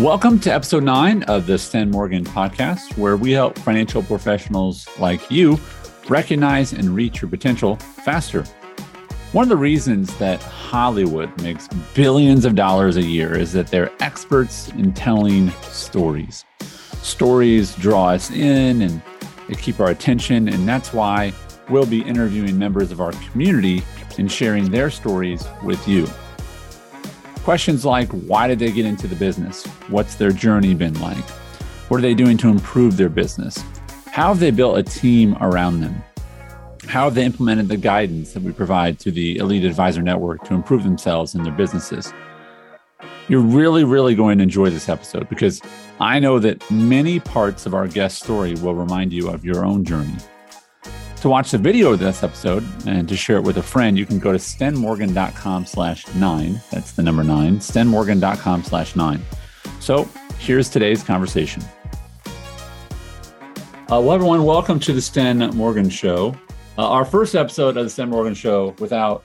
Welcome to episode nine of the Sten Morgan podcast, where we help financial professionals like you recognize and reach your potential faster. One of the reasons that Hollywood makes billions of dollars a year is that they're experts in telling stories. Stories draw us in and they keep our attention, and that's why we'll be interviewing members of our community and sharing their stories with you. Questions like why did they get into the business? What's their journey been like? What are they doing to improve their business? How have they built a team around them? How have they implemented the guidance that we provide to the Elite Advisor Network to improve themselves and their businesses? You're really, really going to enjoy this episode because I know that many parts of our guest story will remind you of your own journey. To watch the video of this episode and to share it with a friend, you can go to stenmorgan.com slash nine. That's the number nine, stenmorgan.com slash nine. So here's today's conversation. Uh, well, everyone, welcome to the Sten Morgan Show. Uh, our first episode of the Sten Morgan Show without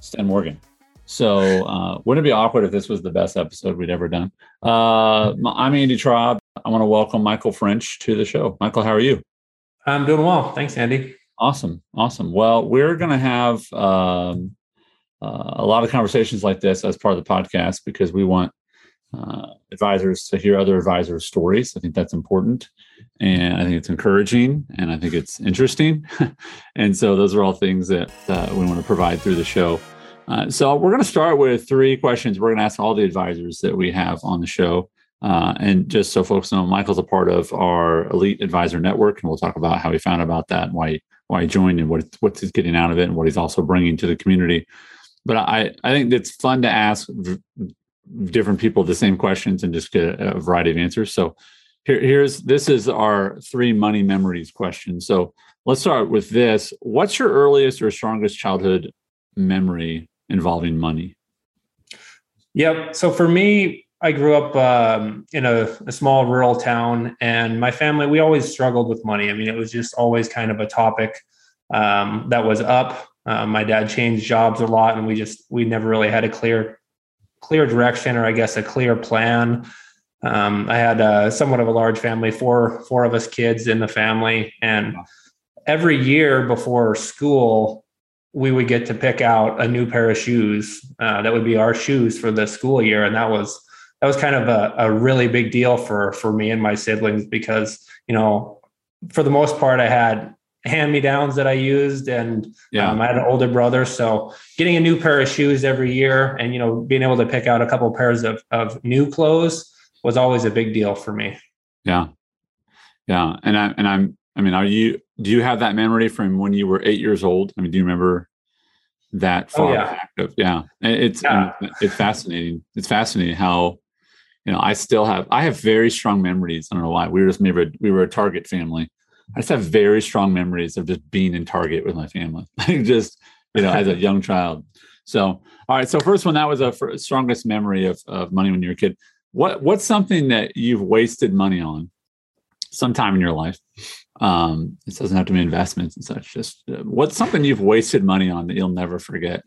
Sten Morgan. So uh, wouldn't it be awkward if this was the best episode we'd ever done? Uh, I'm Andy Traub. I want to welcome Michael French to the show. Michael, how are you? I'm doing well. Thanks, Andy. Awesome, awesome. Well, we're going to have um, uh, a lot of conversations like this as part of the podcast because we want uh, advisors to hear other advisors' stories. I think that's important, and I think it's encouraging, and I think it's interesting. and so, those are all things that uh, we want to provide through the show. Uh, so, we're going to start with three questions. We're going to ask all the advisors that we have on the show. Uh, and just so folks know, Michael's a part of our Elite Advisor Network, and we'll talk about how he found about that and why why he joined and what what he's getting out of it and what he's also bringing to the community. But I I think it's fun to ask different people the same questions and just get a, a variety of answers. So here, here's this is our three money memories question. So let's start with this. What's your earliest or strongest childhood memory involving money? Yep. So for me, I grew up um, in a, a, small rural town, and my family we always struggled with money. I mean, it was just always kind of a topic um, that was up. Uh, my dad changed jobs a lot, and we just we never really had a clear clear direction, or I guess a clear plan. Um, I had a, somewhat of a large family, four four of us kids in the family, and every year before school, we would get to pick out a new pair of shoes uh, that would be our shoes for the school year, and that was that was kind of a, a really big deal for for me and my siblings because you know for the most part I had hand me downs that I used and yeah. um, I had an older brother so getting a new pair of shoes every year and you know being able to pick out a couple of pairs of of new clothes was always a big deal for me. Yeah. Yeah, and I and I'm I mean, are you do you have that memory from when you were 8 years old? I mean, do you remember that far oh, yeah. back of, yeah. It's yeah. it's fascinating. It's fascinating how you know, I still have I have very strong memories. I don't know why. We were just maybe we were a Target family. I just have very strong memories of just being in Target with my family, like just you know, as a young child. So, all right. So, first one that was a strongest memory of of money when you were a kid. What what's something that you've wasted money on sometime in your life? Um, it doesn't have to be investments and such. Just uh, what's something you've wasted money on that you'll never forget?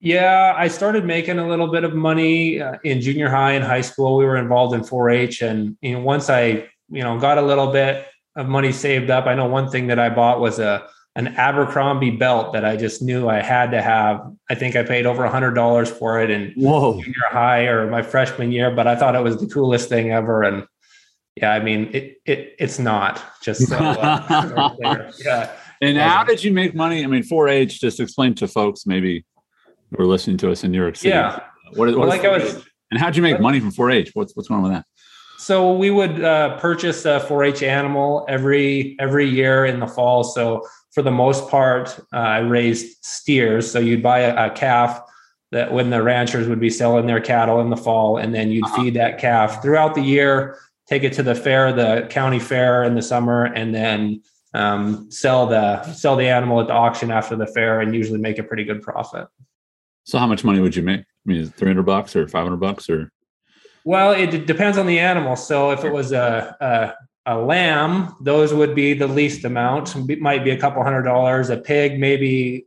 Yeah, I started making a little bit of money uh, in junior high and high school. We were involved in 4-H, and you know, once I you know got a little bit of money saved up, I know one thing that I bought was a an Abercrombie belt that I just knew I had to have. I think I paid over a hundred dollars for it in Whoa. junior high or my freshman year, but I thought it was the coolest thing ever. And yeah, I mean, it it it's not just so. Uh, yeah. And how did you make money? I mean, 4-H. Just explain to folks maybe who are listening to us in New York City. Yeah. What, what well, like I was, and how'd you make money from 4-H? What's what's going on with that? So we would uh, purchase a 4-H animal every every year in the fall. So for the most part, uh, I raised steers. So you'd buy a, a, calf that when the ranchers would be selling their cattle in the fall, and then you'd uh-huh. feed that calf throughout the year. Take it to the fair, the county fair in the summer, and then um, sell the sell the animal at the auction after the fair, and usually make a pretty good profit. So how much money would you make? I mean, is it 300 bucks or 500 bucks or? Well, it depends on the animal. So if it was a, a, a lamb, those would be the least amount. It might be a couple hundred dollars. A pig, maybe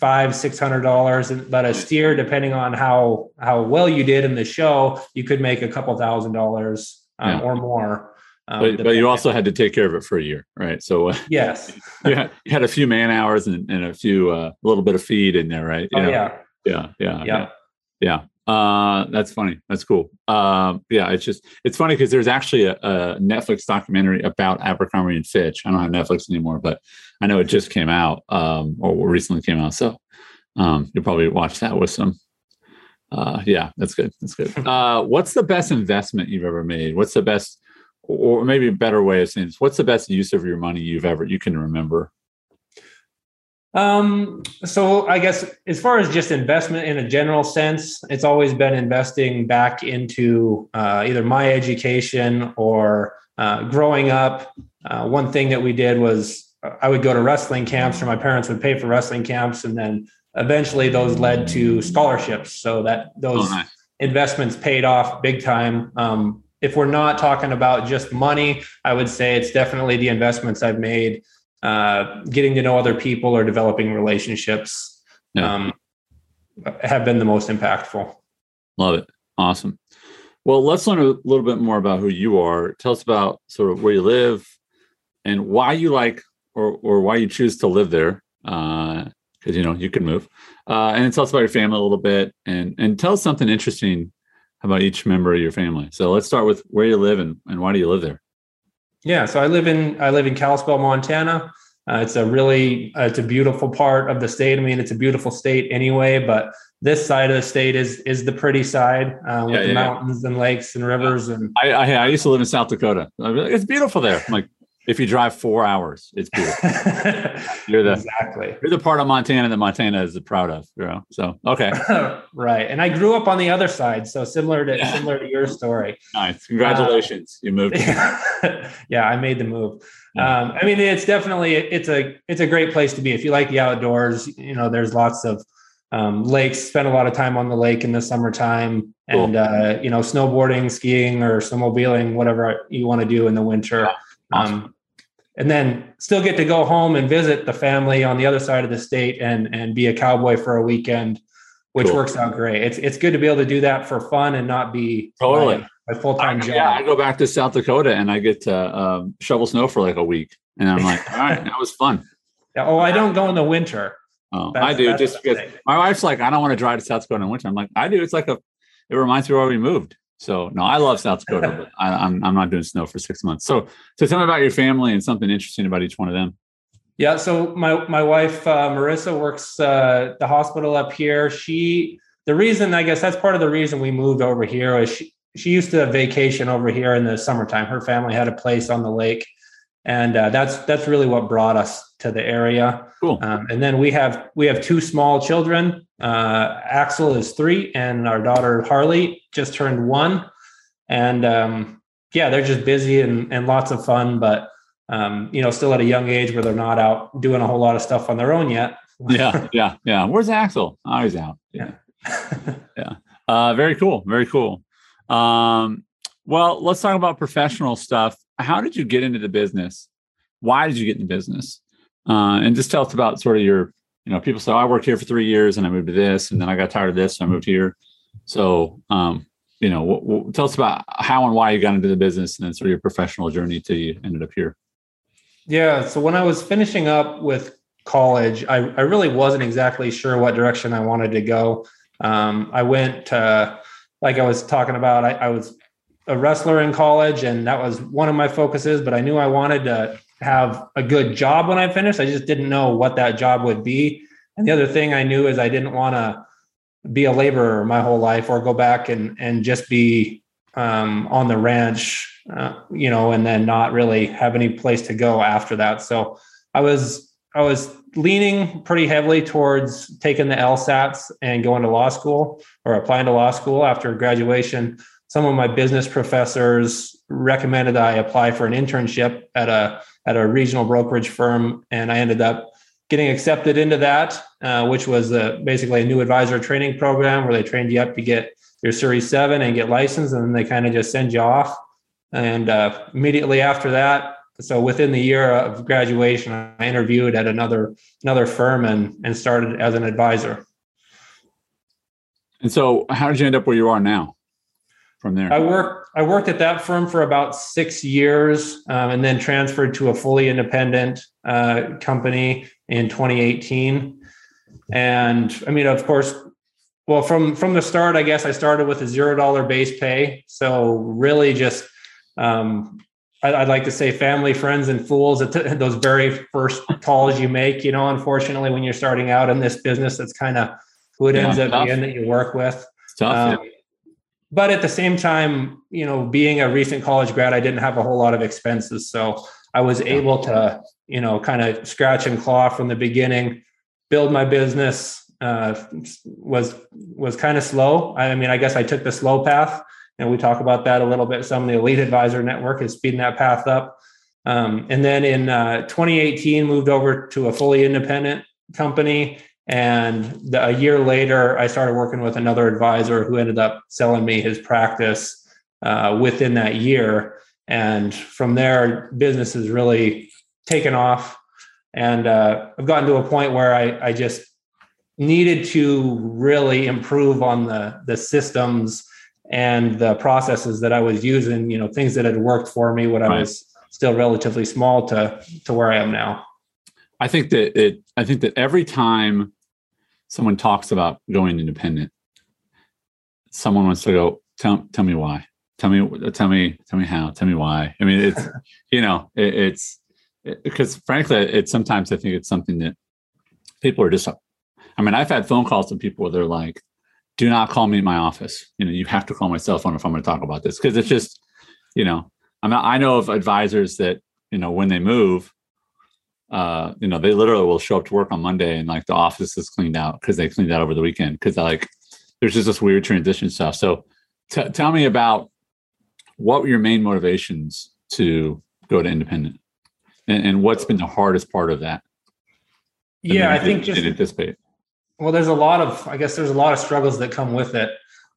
five six hundred dollars but a steer depending on how how well you did in the show you could make a couple thousand dollars um, yeah. or more um, but, but you also had to take care of it for a year right so uh, yes you, had, you had a few man hours and, and a few uh, a little bit of feed in there right you oh, know? yeah yeah yeah yeah. Yeah. Uh that's funny. That's cool. Um yeah it's just it's funny because there's actually a, a, netflix documentary about abercrombie and fitch. I don't have netflix anymore but i know it just came out um or recently came out so um you'll probably watch that with some uh yeah that's good that's good. Uh what's the best investment you've ever made? What's the best or maybe a better way of saying this what's the best use of your money you've ever you can remember um, so I guess as far as just investment in a general sense, it's always been investing back into uh, either my education or uh, growing up. Uh, one thing that we did was I would go to wrestling camps, or my parents would pay for wrestling camps, and then eventually those led to scholarships. So that those oh, nice. investments paid off big time. Um, if we're not talking about just money, I would say it's definitely the investments I've made uh, getting to know other people or developing relationships yeah. um, have been the most impactful. Love it. Awesome. Well, let's learn a little bit more about who you are. Tell us about sort of where you live and why you like or, or why you choose to live there. Because, uh, you know, you can move. Uh, and tell us about your family a little bit and, and tell us something interesting about each member of your family. So let's start with where you live and, and why do you live there? Yeah, so I live in I live in Kalispell, Montana. Uh, it's a really uh, it's a beautiful part of the state. I mean, it's a beautiful state anyway, but this side of the state is is the pretty side uh, with yeah, the yeah, mountains yeah. and lakes and rivers. And I, I, I used to live in South Dakota. It's beautiful there. I'm like if you drive four hours, it's beautiful. you're the exactly you're the part of Montana that Montana is proud of. You know, so okay, right. And I grew up on the other side, so similar to yeah. similar to your story. Nice, congratulations, uh, you moved. yeah, I made the move. Um, I mean, it's definitely it's a it's a great place to be if you like the outdoors. You know, there's lots of um, lakes. Spend a lot of time on the lake in the summertime, cool. and uh, you know, snowboarding, skiing, or snowmobiling, whatever you want to do in the winter. Yeah. Awesome. Um, and then still get to go home and visit the family on the other side of the state and and be a cowboy for a weekend, which cool. works out great. It's it's good to be able to do that for fun and not be totally my, my full time job. Yeah, I go back to South Dakota and I get to um, shovel snow for like a week, and I'm like, all right, that was fun. Oh, I don't go in the winter. Oh, that's, I do just because my wife's like, I don't want to drive to South Dakota in winter. I'm like, I do. It's like a, it reminds me where we moved. So no, I love South Dakota, but I, am I'm, I'm not doing snow for six months. So so tell me about your family and something interesting about each one of them. Yeah, so my my wife uh, Marissa works uh, the hospital up here. She the reason I guess that's part of the reason we moved over here is she she used to vacation over here in the summertime. Her family had a place on the lake, and uh, that's that's really what brought us to the area. Cool. Um, and then we have we have two small children. Uh, Axel is three, and our daughter Harley just turned one. And um, yeah, they're just busy and, and lots of fun, but um, you know, still at a young age where they're not out doing a whole lot of stuff on their own yet. yeah, yeah, yeah. Where's Axel? Oh, he's out. Yeah, yeah. Uh, very cool. Very cool. Um, well, let's talk about professional stuff. How did you get into the business? Why did you get into business? Uh, and just tell us about sort of your, you know, people say, oh, I worked here for three years and I moved to this, and then I got tired of this, so I moved here. So, um, you know, w- w- tell us about how and why you got into the business, and then sort of your professional journey till you ended up here. Yeah. So when I was finishing up with college, I, I really wasn't exactly sure what direction I wanted to go. Um, I went, like I was talking about, I, I was a wrestler in college, and that was one of my focuses. But I knew I wanted to have a good job when I finished. I just didn't know what that job would be. And the other thing I knew is I didn't want to be a laborer my whole life or go back and and just be um, on the ranch, uh, you know, and then not really have any place to go after that. So I was I was leaning pretty heavily towards taking the LSATs and going to law school or applying to law school after graduation. Some of my business professors recommended I apply for an internship at a at a regional brokerage firm, and I ended up getting accepted into that, uh, which was a, basically a new advisor training program where they trained you up to get your Series 7 and get licensed, and then they kind of just send you off. And uh, immediately after that, so within the year of graduation, I interviewed at another another firm and and started as an advisor. And so, how did you end up where you are now? From there, I worked. I worked at that firm for about six years, um, and then transferred to a fully independent uh, company in 2018. And I mean, of course, well, from from the start, I guess I started with a zero dollar base pay. So really, just um, I'd like to say family, friends, and fools at those very first calls you make. You know, unfortunately, when you're starting out in this business, that's kind of who it yeah, ends up tough. being that you work with. It's tough. Um, yeah. But at the same time, you know, being a recent college grad, I didn't have a whole lot of expenses, so I was able to, you know, kind of scratch and claw from the beginning, build my business. Uh, was was kind of slow. I mean, I guess I took the slow path and we talk about that a little bit. Some of the Elite Advisor Network is speeding that path up. Um, and then in uh, 2018, moved over to a fully independent company. And the, a year later, I started working with another advisor who ended up selling me his practice uh, within that year. And from there, business has really taken off. And uh, I've gotten to a point where I, I just needed to really improve on the, the systems and the processes that I was using, you know, things that had worked for me when right. I was still relatively small to to where I am now. I think that it I think that every time someone talks about going independent, someone wants to go, tell tell me why. Tell me tell me tell me how. Tell me why. I mean it's you know, it, it's because it, frankly it's sometimes I think it's something that people are just I mean, I've had phone calls from people where they're like, do not call me in my office. You know, you have to call my cell phone if I'm going to talk about this because it's just, you know, I'm not, I know of advisors that, you know, when they move, uh, you know, they literally will show up to work on Monday and like the office is cleaned out because they cleaned out over the weekend because like there's just this weird transition stuff. So t- tell me about what were your main motivations to go to independent and, and what's been the hardest part of that? Yeah, I think just anticipate well, there's a lot of, I guess there's a lot of struggles that come with it.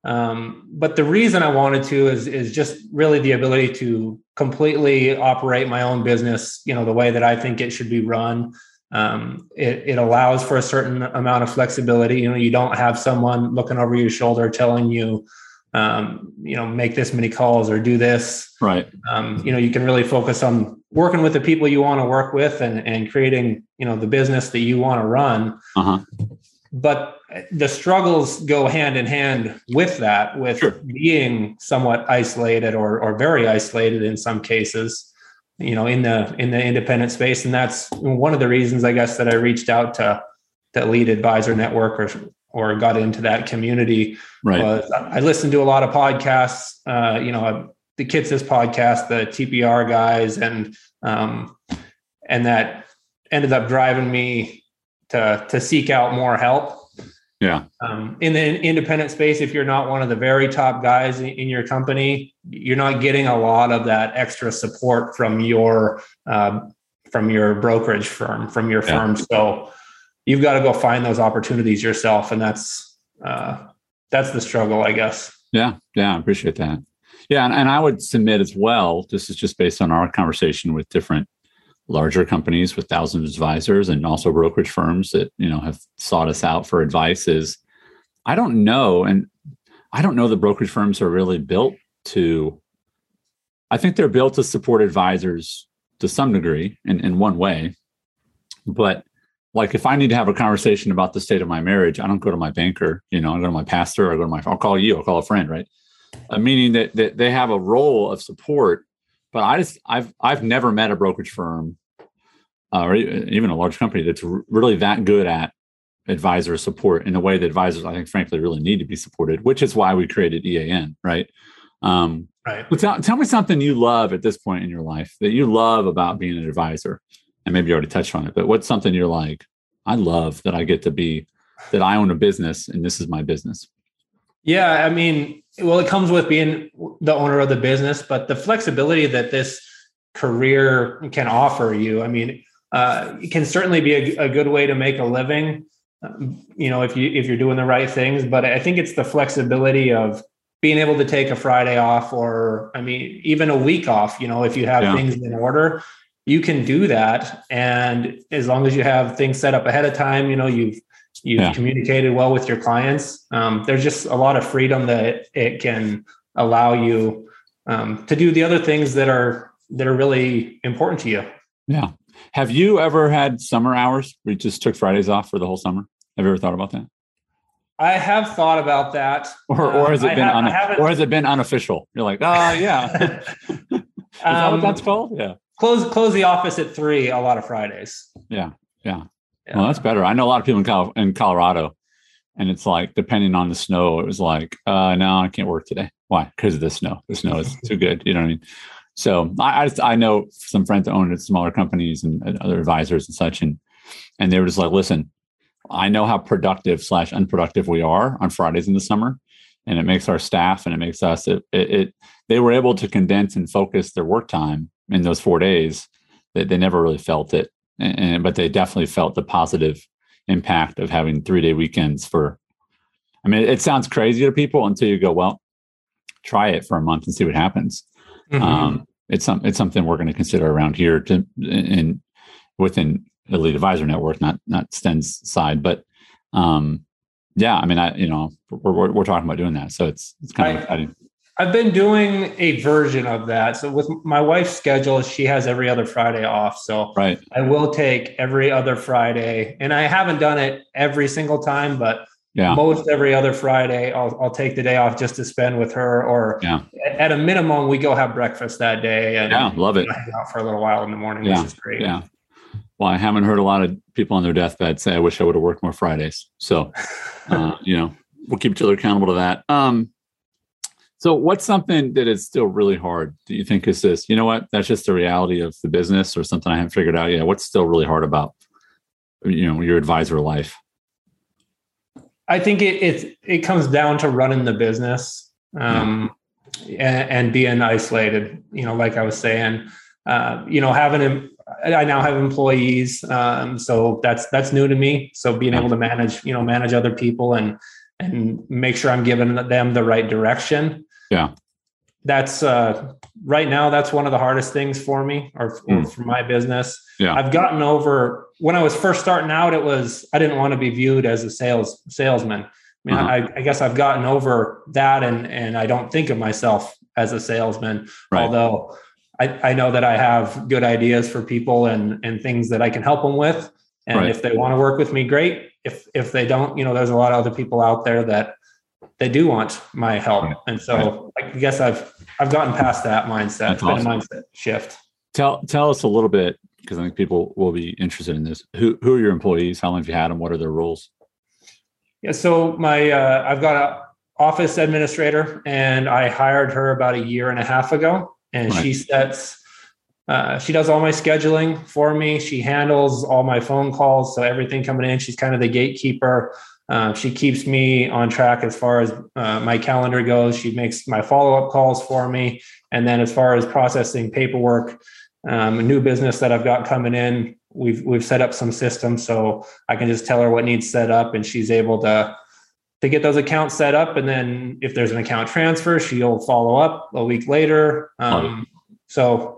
Um, but the reason I wanted to is is just really the ability to completely operate my own business, you know, the way that I think it should be run. Um, it, it allows for a certain amount of flexibility. You know, you don't have someone looking over your shoulder telling you, um, you know, make this many calls or do this. Right. Um, you know, you can really focus on working with the people you want to work with and and creating, you know, the business that you want to run. Uh-huh but the struggles go hand in hand with that with sure. being somewhat isolated or or very isolated in some cases you know in the in the independent space and that's one of the reasons i guess that i reached out to the Elite Advisor Network or or got into that community right was i listened to a lot of podcasts uh, you know the Kitces podcast the tpr guys and um and that ended up driving me to to seek out more help. Yeah. Um, in the independent space, if you're not one of the very top guys in, your company, you're not getting a lot of that extra support from your uh, from your brokerage firm, from your yeah. firm. So you've got to go find those opportunities yourself, and that's uh, that's the struggle, I guess. Yeah, yeah, I appreciate that. Yeah, and, and I would submit as well. This is just based on our conversation with different larger companies with thousands of advisors and also brokerage firms that you know have sought us out for advice is i don't know and i don't know the brokerage firms are really built to i think they're built to support advisors to some degree in, in one way. But like if i need to have a conversation about the state of my marriage i don't go to my banker you know i go to my pastor i go to my i'll call you i'll call a friend right? Uh, meaning that, that they have a role of support but I just I've I've never met a brokerage firm uh, or even a large company that's really that good at advisor support in a way that advisors I think frankly really need to be supported, which is why we created EAN, right? Um, right. But tell, tell me something you love at this point in your life that you love about being an advisor, and maybe you already touched on it, but what's something you're like? I love that I get to be that I own a business and this is my business. Yeah, I mean, well, it comes with being the owner of the business, but the flexibility that this career can offer you. I mean, uh, it can certainly be a, a, good way to make a living. Um, you know, if you if you're doing the right things, but I think it's the flexibility of being able to take a Friday off, or I mean, even a week off. You know, if you have yeah. things in order, you can do that. And as long as you have things set up ahead of time, you know, you've you've yeah. communicated well with your clients. Um, there's just a lot of freedom that it can allow you um, to do the other things that are that are really important to you. Yeah. Have you ever had summer hours where you just took Fridays off for the whole summer? Have you ever thought about that? I have thought about that. Or, or has it been un- or has it been unofficial? You're like, oh yeah. Is that what that's um, called? Yeah. Close close the office at three a lot of Fridays. Yeah. Yeah. Yeah. Well, that's better. I know a lot of people in, in Colorado, and it's like depending on the snow, it was like, uh, no, I can't work today. Why? Because of the snow. The snow is too good. You know what I mean? So I, I, just, I know some friends that own smaller companies and, and other advisors and such, and and they were just like, listen, I know how productive slash unproductive we are on Fridays in the summer, and it makes our staff and it makes us. It, it, it they were able to condense and focus their work time in those four days. That they never really felt it, and, but they definitely felt the positive impact of having three day weekends for. I mean, it sounds crazy to people until you go, well, try it for a month and see what happens. Mm-hmm. Um, it's some it's something we're going to consider around here to in within Elite Advisor Network, not not Sten's side, but um, yeah, I mean, I you know we're, we're, we're talking about doing that, so it's it's kind of I, exciting. I've been doing a version of that. So with my wife's schedule, she has every other Friday off. So right. I will take every other Friday, and I haven't done it every single time, but yeah. most every other Friday, I'll, I'll take the day off just to spend with her. Or yeah. at a minimum, we go have breakfast that day and yeah, love it. hang out for a little while in the morning, yeah. which is great. Yeah. Well, I haven't heard a lot of people on their deathbed say, "I wish I would have worked more Fridays." So, uh, you know, we'll keep each other accountable to that. Um, so, what's something that is still really hard? Do you think is this? You know what? That's just the reality of the business, or something I haven't figured out yet. What's still really hard about, you know, your advisor life? I think it it, it comes down to running the business um, yeah. and, and, being isolated. You know, like I was saying, uh, you know, having I now have employees, um, so that's that's new to me. So being able to manage, you know, manage other people and and make sure I'm giving them the right direction. Yeah, that's uh, right now. That's one of the hardest things for me or, mm. for my business. Yeah, I've gotten over when I was first starting out. It was I didn't want to be viewed as a sales salesman. I mean, uh-huh. I, I, guess I've gotten over that, and and I don't think of myself as a salesman, right. although I, I know that I have good ideas for people and and things that I can help them with. And right. if they want to work with me, great. If if they don't, you know, there's a lot of other people out there that they do want my help. Right. And so right. I guess I've I've gotten past that mindset. That's awesome. mindset shift. Tell tell us a little bit because I think people will be interested in this. Who who are your employees? How long have you had them? What are their roles? Yeah, so my uh, I've got a office administrator, and I hired her about a year and a half ago and right. she sets uh, she does all my scheduling for me she handles all my phone calls so everything coming in she's kind of the gatekeeper uh, she keeps me on track as far as uh, my calendar goes she makes my follow-up calls for me and then as far as processing paperwork um, a new business that i've got coming in we've we've set up some systems so i can just tell her what needs set up and she's able to to get those accounts set up. And then if there's an account transfer, she'll follow up a week later. Um, so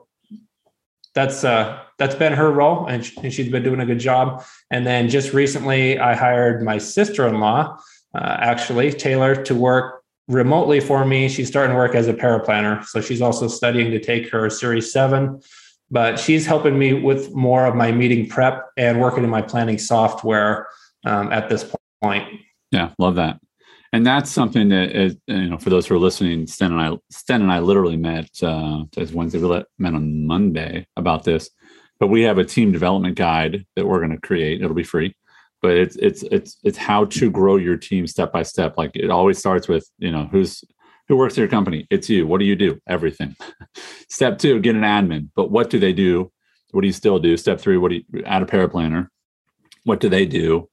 that's uh, that's been her role, and, she, and, she's been doing a good job. And then just recently, I hired my sister-in-law, uh, actually Taylor, to work remotely for me. She's starting to work as a paraplanner, so she's also studying to take her Series Seven. But she's helping me with more of my meeting prep and working in my planning software um, at this point. Yeah, love that. And that's something that is, you know, for those who are listening, Sten and I, Sten and I literally met uh, as Wednesday. We met on Monday about this, but we have a team development guide that we're going to create. It'll be free, but it's it's it's it's how to grow your team step by step. Like it always starts with, you know, who's who works at your company? It's you. What do you do? Everything. Step two, get an admin. But what do they do? What do you still do? Step three, what do you add a paraplanner? What do they do?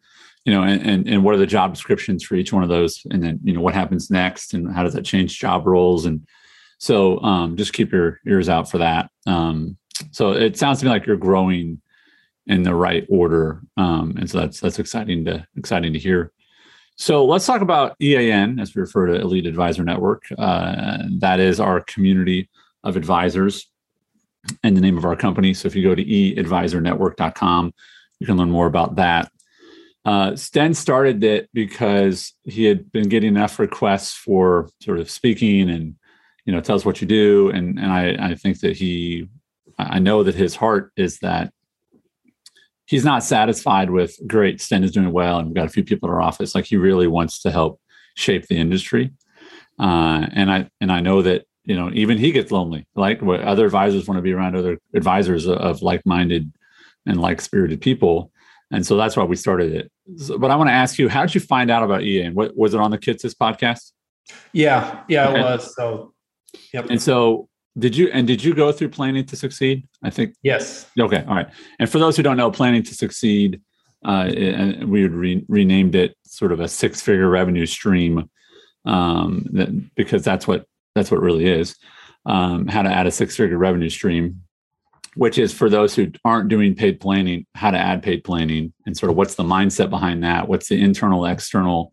You know, and, and, and what are the job descriptions for each one of those? And then, you know, what happens next and how does that change job roles? And so um, just keep your ears out for that. Um, so it sounds to me like you're growing in the right order. Um, and so that's, that's exciting to, exciting to hear. So let's talk about EAN as we refer to Elite Advisor Network. Uh, that is our community of advisors. and the name of our company. So if you go to eadvisornetwork.com, you can learn more about that. Uh, Sten started it because he had been getting enough requests for sort of speaking and, you know, tell us what you do. And, and I, I think that he, I know that his heart is that he's not satisfied with great Sten is doing well and we've got a few people in our office. Like he really wants to help shape the industry. Uh, and I, and I know that you know even he gets lonely like what other advisors want to be around other advisors of like-minded and like-spirited people and so that's why we started it. So, but i want to ask you how did you find out about EAN what was it on the Kitces podcast? Yeah yeah okay. it was so yep. And so did you and did you go through planning to succeed? I think yes. Okay all right. And for those who don't know planning to succeed uh, and we re- renamed it sort of a six figure revenue stream um, that, because that's what that's what really is. Um, how to add a six figure revenue stream, which is for those who aren't doing paid planning, how to add paid planning and sort of what's the mindset behind that? What's the internal, external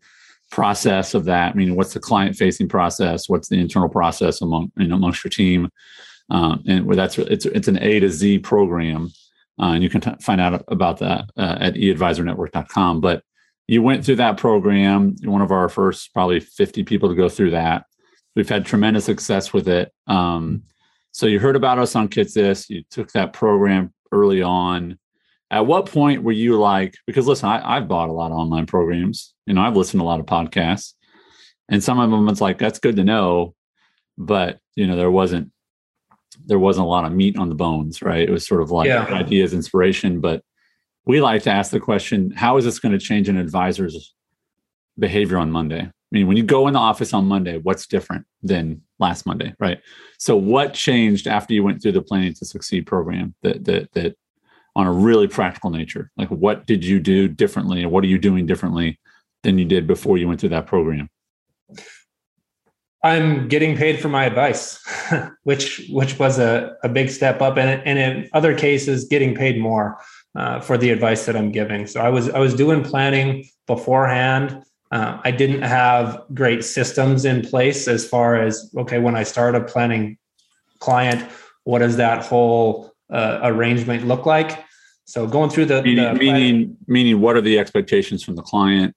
process of that? I mean, what's the client facing process? What's the internal process among, you know, amongst your team? Um, and that's it's it's an A to Z program, uh, and you can t- find out about that uh, at eadvisornetwork.com. But you went through that program. One of our first probably 50 people to go through that. We've had tremendous success with it. Um, so you heard about us on Kitces. You took that program early on. At what point were you like? Because listen, I, I've bought a lot of online programs. You know, I've listened to a lot of podcasts, and some of them it's like that's good to know, but you know, there wasn't there wasn't a lot of meat on the bones, right? It was sort of like yeah. ideas, inspiration. But we like to ask the question: How is this going to change an advisor's behavior on Monday? I mean, when you go in the office on Monday, what's different than last Monday, right? So, what changed after you went through the Planning to Succeed program that that that on a really practical nature? Like, what did you do differently, and what are you doing differently than you did before you went through that program? I'm getting paid for my advice, which which was a, a big step up, and, and in other cases, getting paid more uh, for the advice that I'm giving. So I was I was doing planning beforehand uh, I didn't have great systems in place as far as okay, when I start a planning client, what does that whole uh, arrangement look like? So going through the meaning, the meaning, meaning what are the expectations from the client?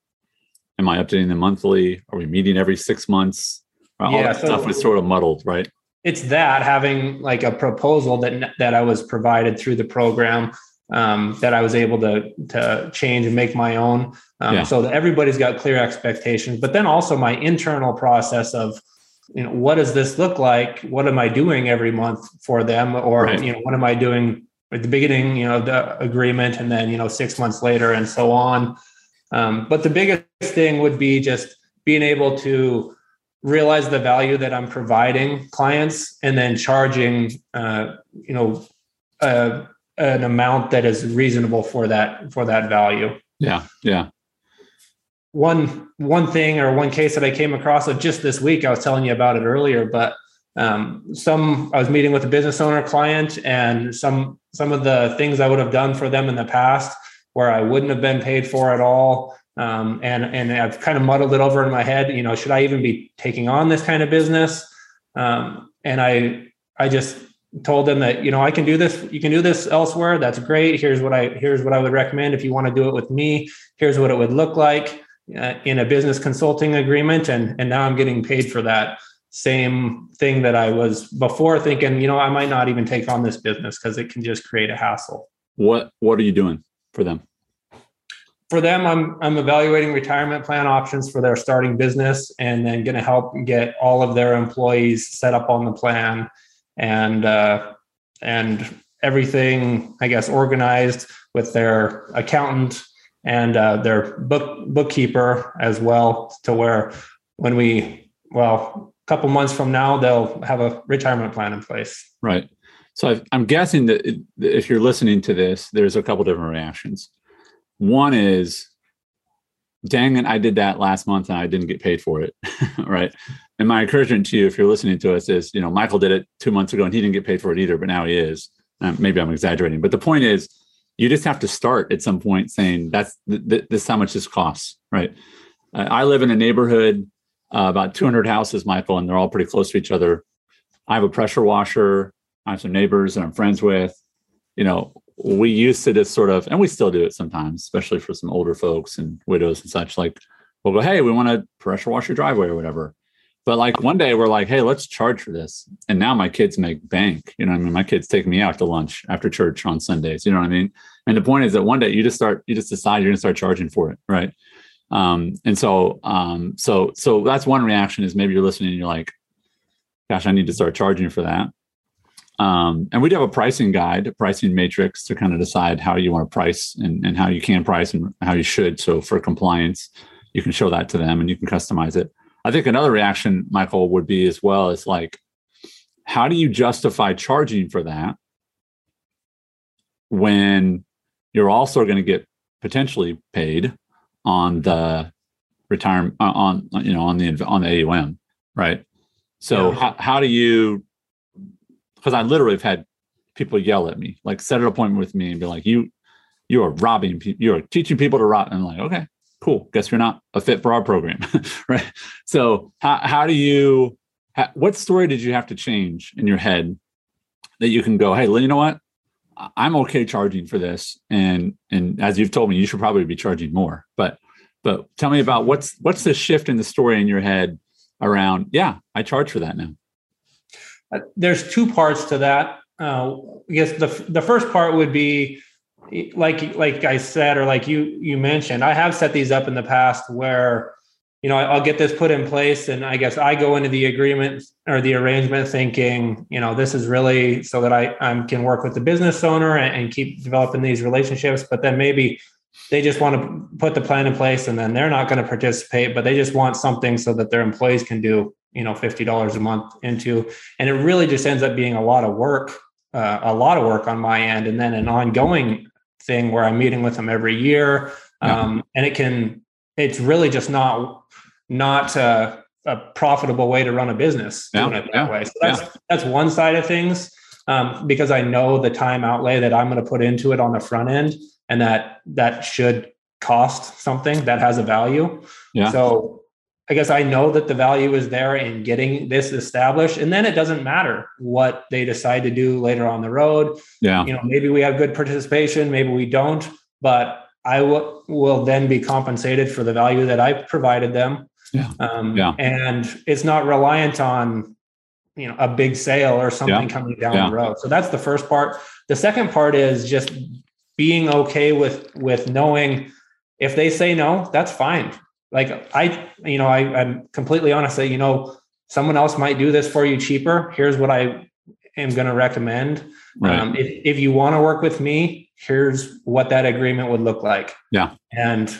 Am I updating them monthly? Are we meeting every six months? All yeah, that so stuff was sort of muddled, right? It's that having like a proposal that that I was provided through the program um, that I was able to to change and make my own. Um, yeah. So that everybody's got clear expectations, but then also my internal process of you know what does this look like? What am I doing every month for them, or right. you know what am I doing at the beginning? You know the agreement, and then you know six months later, and so on. Um, but the biggest thing would be just being able to realize the value that I'm providing clients, and then charging, uh, you know. Uh, an amount that is reasonable for that for that value. Yeah, yeah. One one thing or one case that I came across of just this week, I was telling you about it earlier, but um, some I was meeting with a business owner client, and some some of the things I would have done for them in the past where I wouldn't have been paid for at all. Um, and and I've kind of muddled it over in my head. You know, should I even be taking on this kind of business? Um, and I I just told them that you know I can do this. You can do this elsewhere. That's great. Here's what I here's what I would recommend if you want to do it with me. Here's what it would look like uh, in a business consulting agreement, and and now I'm getting paid for that same thing that I was before thinking. You know, I might not even take on this business because it can just create a hassle. What What are you doing for them? For them, I'm I'm evaluating retirement plan options for their starting business, and then going to help get all of their employees set up on the plan and uh, and everything I guess organized with their accountant and uh, their book bookkeeper as well to where when we well a couple months from now they'll have a retirement plan in place. Right. So i'm guessing that if you're listening to this there's a couple different reactions. One is dang it i did that last month and i didn't get paid for it right and my encouragement to you, if you're listening to us, is you know Michael did it two months ago and he didn't get paid for it either, but now he is. Um, maybe I'm exaggerating, but the point is, you just have to start at some point saying that's th- th- this is how much this costs, right? Uh, I live in a neighborhood uh, about 200 houses, Michael, and they're all pretty close to each other. I have a pressure washer. I have some neighbors that I'm friends with. You know, we used to just sort of, and we still do it sometimes, especially for some older folks and widows and such. Like, we'll go, hey, we want to pressure wash your driveway or whatever. But like one day we're like, hey, let's charge for this. And now my kids make bank. You know, I mean, my kids take me out to lunch after church on Sundays. You know what I mean? And the point is that one day you just start, you just decide you're gonna start charging for it, right? Um, and so, um, so, so that's one reaction is maybe you're listening and you're like, gosh, I need to start charging for that. Um, and we do have a pricing guide, a pricing matrix to kind of decide how you want to price and, and how you can price and how you should. So for compliance, you can show that to them and you can customize it. I think another reaction, Michael, would be as well is like, how do you justify charging for that when you're also going to get potentially paid on the retirement uh, on you know on the on the AUM, right? So yeah. how, how do you? Because I literally have had people yell at me, like set an appointment with me and be like, "You, you are robbing people. You are teaching people to rob." And I'm like, "Okay, cool. Guess you're not a fit for our program, right?" So how how do you? How, what story did you have to change in your head that you can go, "Hey, you know what? I'm okay charging for this, and and as you've told me, you should probably be charging more." But but tell me about what's what's the shift in the story in your head around? Yeah, I charge for that now. Uh, there's two parts to that. Uh, I guess the the first part would be like like I said, or like you you mentioned. I have set these up in the past where you know, I'll get this put in place. And I guess I go into the agreement or the arrangement thinking, you know, this is really so that I, I can work with the business owner and, and keep developing these relationships. But then maybe they just want to put the plan in place and then they're not going to participate, but they just want something so that their employees can do, you know, $50 a month into. And it really just ends up being a lot of work, uh, a lot of work on my end. And then an ongoing thing where I'm meeting with them every year. Yeah. Um, and it can, it's really just not not a, a profitable way to run a business yeah, doing it that yeah, way. So that's yeah. that's one side of things. Um, because I know the time outlay that I'm going to put into it on the front end, and that that should cost something that has a value. Yeah. So I guess I know that the value is there in getting this established, and then it doesn't matter what they decide to do later on the road. Yeah. You know, maybe we have good participation, maybe we don't, but I w- will then be compensated for the value that I provided them. Yeah. Um, yeah. And it's not reliant on, you know, a big sale or something yeah. coming down yeah. the road. So that's the first part. The second part is just being okay with with knowing if they say no, that's fine. Like I, you know, I, I'm completely honest that you know someone else might do this for you cheaper. Here's what I am going to recommend. Right. Um, if if you want to work with me, here's what that agreement would look like. Yeah. And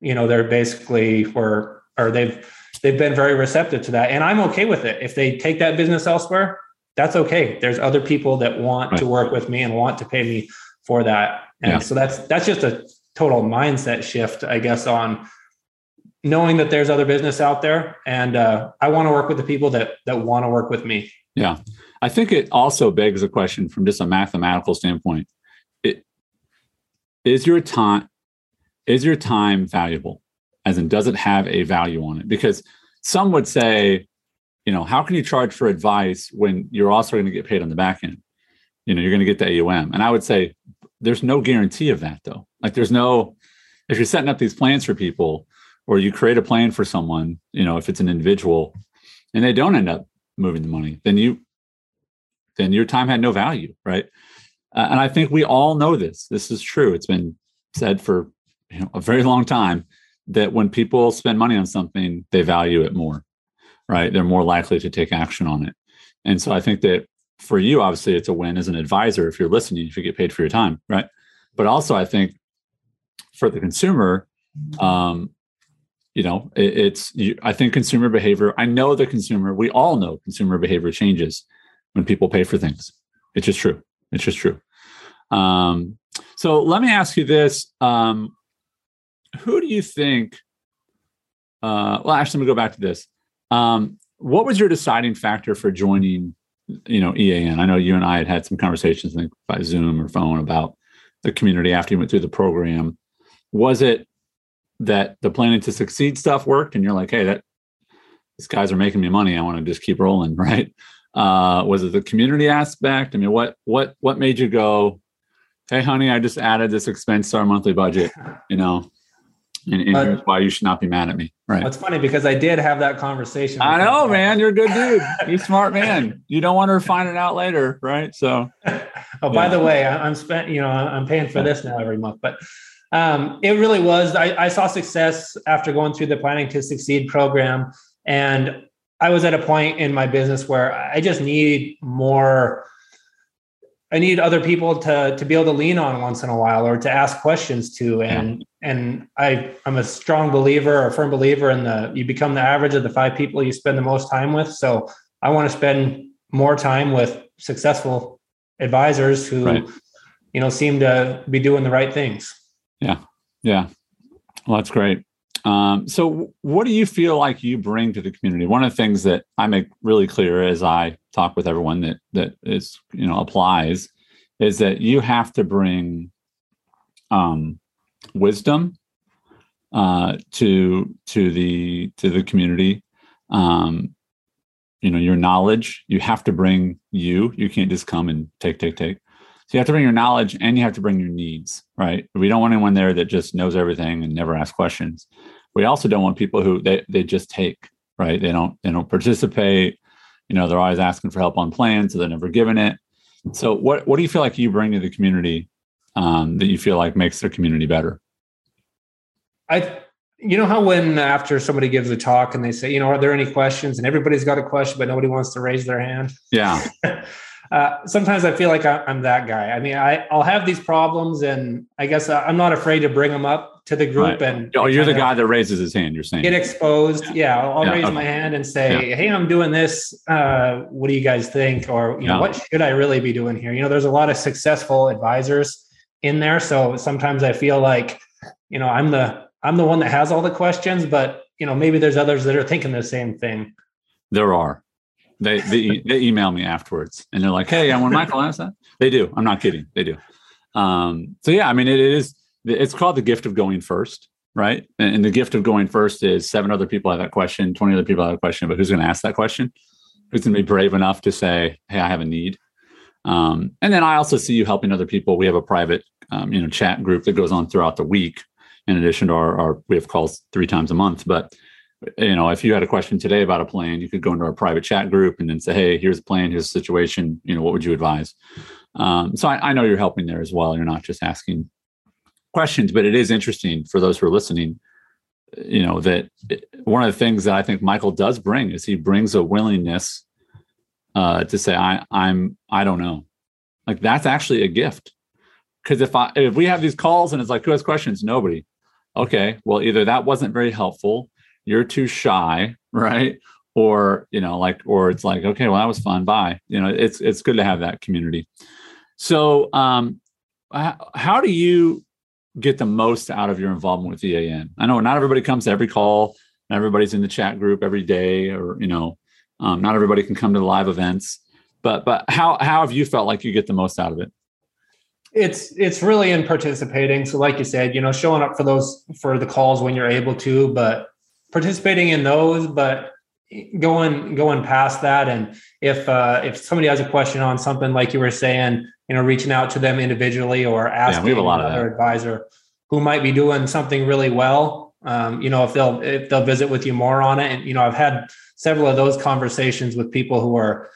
you know, they're basically for or they've they've been very receptive to that and i'm okay with it if they take that business elsewhere that's okay there's other people that want right. to work with me and want to pay me for that and yeah. so that's that's just a total mindset shift i guess on knowing that there's other business out there and uh, i want to work with the people that that want to work with me. Yeah. I think it also begs a question from just a mathematical standpoint. It, is your time is your time valuable? As in does it have a value on it? Because some would say you know how can you charge for advice when you're also going to get paid on the back end? You know you're going to get the aum and i would say there's no guarantee of that though. Like there's no if you're setting up these plans for people or you create a plan for someone you know if it's an individual and they don't end up moving the money then you then your time had no value right uh, and i think we all know this this is true it's been said for you know a very long time that when people spend money on something, they value it more, right? They're more likely to take action on it. And so I think that for you, obviously, it's a win as an advisor if you're listening, if you get paid for your time, right? But also, I think for the consumer, um, you know, it, it's, you, I think consumer behavior, I know the consumer, we all know consumer behavior changes when people pay for things. It's just true. It's just true. Um, so let me ask you this. Um, who do you think? Uh, well, actually, let me go back to this. Um, what was your deciding factor for joining, you know, EAN? I know you and I had had some conversations, I think by Zoom or phone, about the community after you went through the program. Was it that the planning to succeed stuff worked, and you're like, hey, that these guys are making me money. I want to just keep rolling, right? Uh, was it the community aspect? I mean, what what what made you go, hey, honey, I just added this expense to our monthly budget, you know, and, and here's why you should not be mad at me. Right. It's funny because I did have that conversation. I know, man. You're a good dude. You're smart man. You don't want her to find it out later, right? So. oh, by the way, I'm spent. You know, I'm paying for this now every month, but um, it really was. I, I saw success after going through the Planning to Succeed program, and I was at a point in my business where I just need more I need other people to to be able to lean on once in a while or to ask questions to. And and I I'm a strong believer, a firm believer in the you become the average of the five people you spend the most time with. So I want to spend more time with successful advisors who right. you know seem to be doing the right things. Yeah. Yeah. Well, that's great. Um, so, what do you feel like you bring to the community? One of the things that I make really clear as I talk with everyone that that is you know applies is that you have to bring um, wisdom uh, to to the to the community. Um, you know your knowledge. You have to bring you. You can't just come and take take take. So you have to bring your knowledge and you have to bring your needs, right? We don't want anyone there that just knows everything and never asks questions. We also don't want people who they, they just take, right? They don't they don't participate. You know, they're always asking for help on plans, so they're never given it. So what what do you feel like you bring to the community um, that you feel like makes their community better? I you know how when after somebody gives a talk and they say, you know, are there any questions? And everybody's got a question, but nobody wants to raise their hand. Yeah. Uh, sometimes I feel like I'm that guy. I mean, I, I'll have these problems, and I guess I'm not afraid to bring them up to the group. Right. And oh, you're the guy that raises his hand. You're saying get exposed. Yeah, yeah I'll, I'll yeah, raise okay. my hand and say, yeah. "Hey, I'm doing this. Uh, what do you guys think?" Or you know, what should I really be doing here? You know, there's a lot of successful advisors in there, so sometimes I feel like, you know, I'm the I'm the one that has all the questions, but you know, maybe there's others that are thinking the same thing. There are. They they, they email me afterwards and they're like, "Hey, I want Michael asked that." They do. I'm not kidding. They do. Um, so yeah, I mean, it, is. It's called the gift of going first, right? And, and the gift of going first is seven other people have that question, twenty other people have a question, but who's going to ask that question? Who's going to be brave enough to say, "Hey, I have a need." Um, and then I also see you helping other people. We have a private, um, you know, chat group that goes on throughout the week. In addition to our, our we have calls three times a month, but you know, if you had a question today about a plan, you could go into our private chat group and then say, "Hey, here's a plan, here's a situation. You know, what would you advise?" Um, so I, I, know you're helping there as well. You're not just asking questions, but it is interesting for those who are listening. You know that one of the things that I think Michael does bring is he brings a willingness uh, to say, "I, I'm, I don't know." Like that's actually a gift. Because if I if we have these calls and it's like, "Who has questions?" Nobody. Okay, well, either that wasn't very helpful you're too shy, right? Or, you know, like, or it's like, okay, well, that was fun. Bye. You know, it's it's good to have that community. So um how do you get the most out of your involvement with EAN? I know not everybody comes to every call, not everybody's in the chat group every day, or you know, um, not everybody can come to the live events. But but how how have you felt like you get the most out of it? It's it's really in participating. So like you said, you know, showing up for those for the calls when you're able to, but participating in those, but going going past that and if uh, if somebody has a question on something like you were saying you know reaching out to them individually or asking yeah, another advisor who might be doing something really well um, you know if they'll if they'll visit with you more on it. And you know i've had several of those conversations with people who are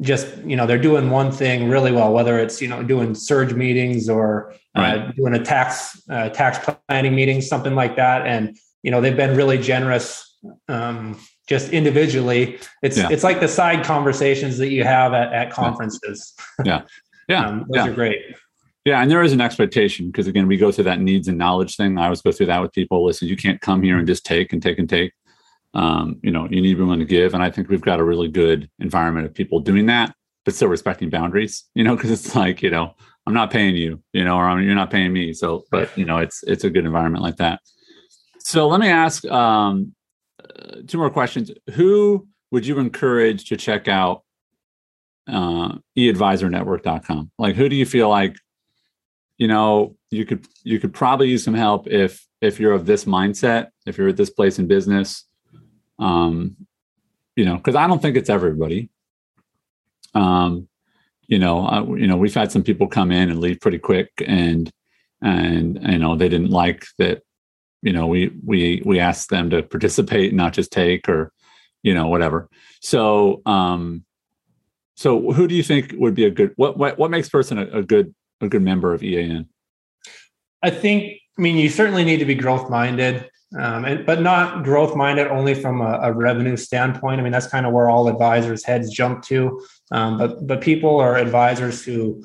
just you know they're doing one thing really well whether it's you know doing surge meetings or uh, right. uh, doing a tax uh, tax planning meeting something like that. And you know they've been really generous um, just individually. It's yeah. it's like the side conversations that you have at, at conferences. Yeah. Yeah. Um, those yeah. are great. Yeah and there is an expectation because again we go through that needs and knowledge thing. I always go through that with people. Listen you can't come here and just take and take and take. Um, you know you need willing to give and i think we've got a really good environment of people doing that but still respecting boundaries you know because it's like you know i'm not paying you you know or you're not paying me. So but you know it's it's a good environment like that so let me ask um, two more questions. Who would you encourage to check out uh, eadvisornetwork.com? Like, who do you feel like, you know, you could you could probably use some help if if you're of this mindset, if you're at this place in business, um, you know, because I don't think it's everybody. Um, you know, uh, you know, we've had some people come in and leave pretty quick, and and you know they didn't like that. You know, we we we ask them to participate, not just take, or you know, whatever. So, um, so who do you think would be a good what what what makes person a, a good a good member of EAN? I think. I mean, you certainly need to be growth minded um, and, but not growth minded only from a, a, revenue standpoint. I mean, that's kind of where all advisors' heads jump to. Um, but but people are advisors who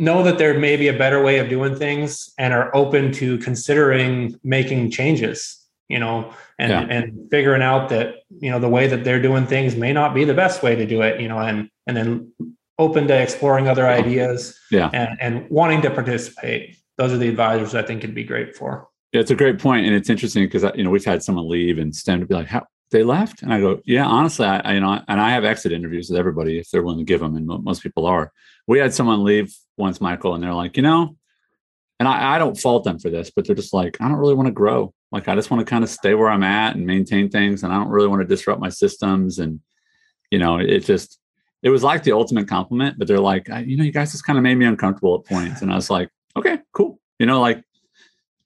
know that there may be a better way of doing things and are open to considering making changes. You know, and yeah. and figuring out that you know the way that they're doing things may not be the best way to do it. You know, and and then open to exploring other ideas. Yeah, and and wanting to participate. Those are the advisors I think could be great for. Yeah, it's a great point, and it's interesting because you know we've had someone leave and stand to be like, "How they left?" And I go, "Yeah, honestly, I, I you know, and I have exit interviews with everybody if they're willing to give them, and most people are. We had someone leave once, Michael, and they're like, you know, and I, I don't fault them for this, but they're just like, I don't really want to grow. Like, I just want to kind of stay where I'm at and maintain things, and I don't really want to disrupt my systems. And you know, it just it was like the ultimate compliment, but they're like, you know, you guys just kind of made me uncomfortable at points, and I was like, okay, cool, you know, like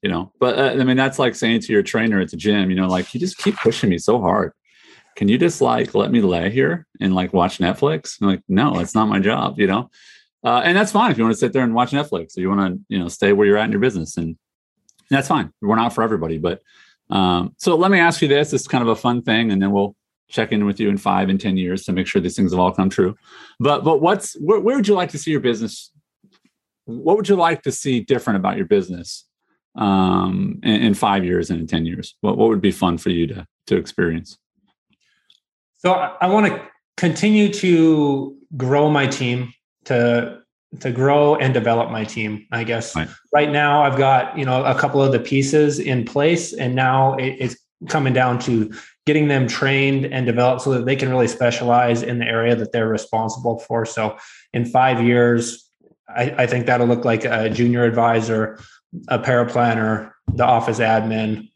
you know but uh, i mean that's like saying to your trainer at the gym you know like you just keep pushing me so hard can you just like let me lay here and like watch netflix I'm like no it's not my job you know uh, and that's fine if you want to sit there and watch netflix or you want to you know stay where you're at in your business and that's fine we're not for everybody but um, so let me ask you this it's kind of a fun thing and then we'll check in with you in five and ten years to make sure these things have all come true but but what's where, where would you like to see your business what would you like to see different about your business um, in, in, five years and in 10 years? What, what would be fun for you to, to experience? So I, I want to continue to grow my team to to grow and develop my team i guess right. right. now i've got you know a couple of the pieces in place and now it, it's coming down to getting them trained and developed so that they can really specialize in the area that they're responsible for so in five years i, I think that'll look like a junior advisor a paraplanner, the office admin,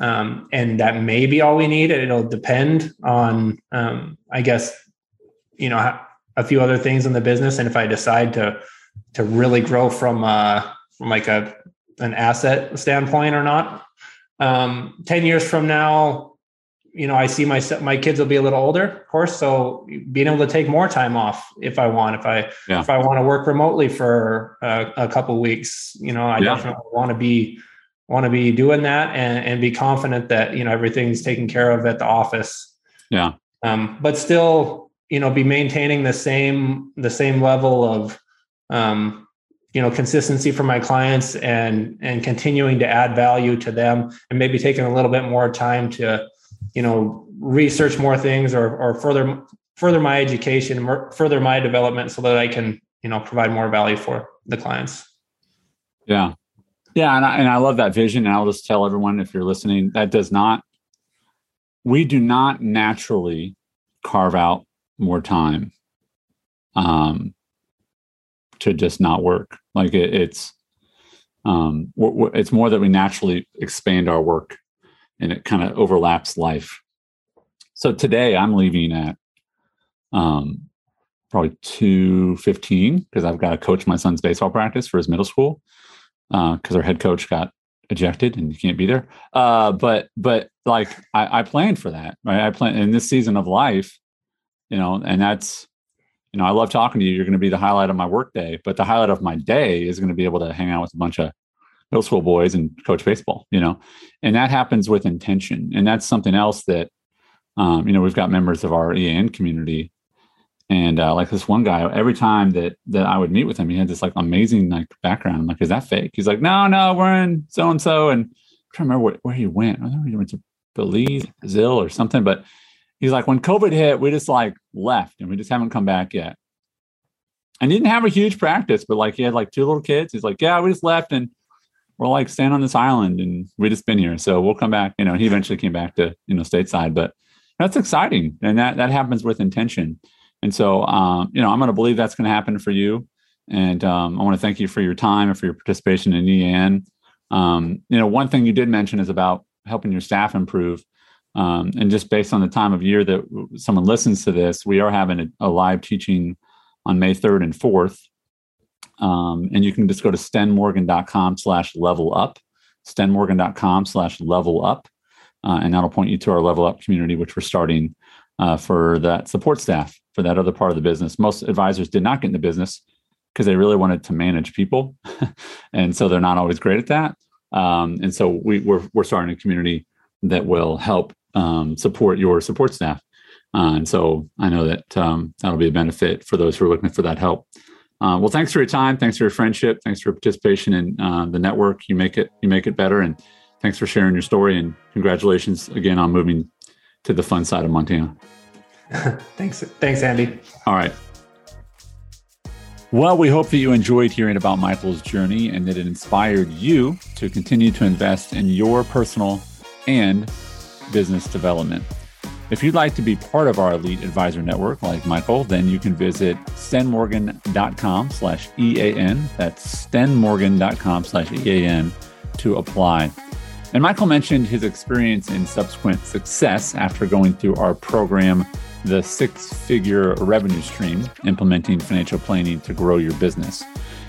um, and that may be all we need. It'll depend on, um, I guess, you know, a few other things in the business, and if I decide to to really grow from uh, from like a an asset standpoint or not. Um, Ten years from now, you know, I see my my kids will be a little older, of course. So being able to take more time off if I want, if I yeah. if I want to work remotely for a, a couple weeks, you know, I yeah. definitely want to be want to be doing that and, and be confident that you know everything's taken care of at the office. Yeah. Um, but still, you know, be maintaining the same the same level of um, you know consistency for my clients and and continuing to add value to them and maybe taking a little bit more time to you know research more things or or further further my education further my development so that i can you know provide more value for the clients yeah yeah and I, and I love that vision and i'll just tell everyone if you're listening that does not we do not naturally carve out more time um to just not work like it, it's um it's more that we naturally expand our work and it kind of overlaps life. So today I'm leaving at um, probably two fifteen because I've got to coach my son's baseball practice for his middle school because uh, our head coach got ejected and you can't be there. Uh, but but like I, I planned for that, right? I plan in this season of life, you know, and that's you know I love talking to you. You're going to be the highlight of my workday, but the highlight of my day is going to be able to hang out with a bunch of middle school boys and coach baseball, you know, and that happens with intention. And that's something else that, um, you know, we've got members of our EAN community and uh, like this one guy, every time that that I would meet with him, he had this like amazing like background. I'm like, is that fake? He's like, no, no, we're in so and so, and trying to remember where, where he went. I don't he went to Belize, Brazil, or something. But he's like, when COVID hit, we just like left, and we just haven't come back yet. And he didn't have a huge practice, but like he had like two little kids. He's like, yeah, we just left, and we're like staying on this island and we just been here. So we'll come back. You know, he eventually came back to, you know, stateside, but that's exciting. And that, that happens with intention. And so, um, you know, I'm going to believe that's going to happen for you. And um, I want to thank you for your time and for your participation in EAN. Um, you know, one thing you did mention is about helping your staff improve. Um, and just based on the time of year that someone listens to this, we are having a, a live teaching on May 3rd and 4th. Um, and you can just go to stenmorgan.com slash level up, stenmorgan.com slash level up. Uh, and that'll point you to our level up community, which we're starting uh, for that support staff for that other part of the business. Most advisors did not get in the business because they really wanted to manage people. and so they're not always great at that. Um, and so we, we're, we're starting a community that will help um, support your support staff. Uh, and so I know that um, that'll be a benefit for those who are looking for that help. Uh, well, thanks for your time. Thanks for your friendship. Thanks for your participation in uh, the network. You make it you make it better. And thanks for sharing your story. And congratulations again on moving to the fun side of Montana. thanks, thanks, Andy. All right. Well, we hope that you enjoyed hearing about Michael's journey and that it inspired you to continue to invest in your personal and business development. If you'd like to be part of our elite advisor network like Michael, then you can visit stenmorgan.com slash EAN. That's stenmorgan.com slash EAN to apply. And Michael mentioned his experience in subsequent success after going through our program, The Six Figure Revenue Stream, implementing financial planning to grow your business.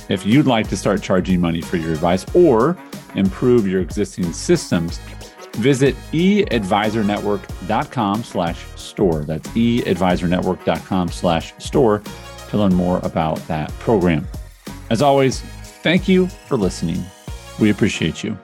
If you'd like to start charging money for your advice or improve your existing systems, Visit eadvisornetwork.com slash store. That's eadvisornetwork.com slash store to learn more about that program. As always, thank you for listening. We appreciate you.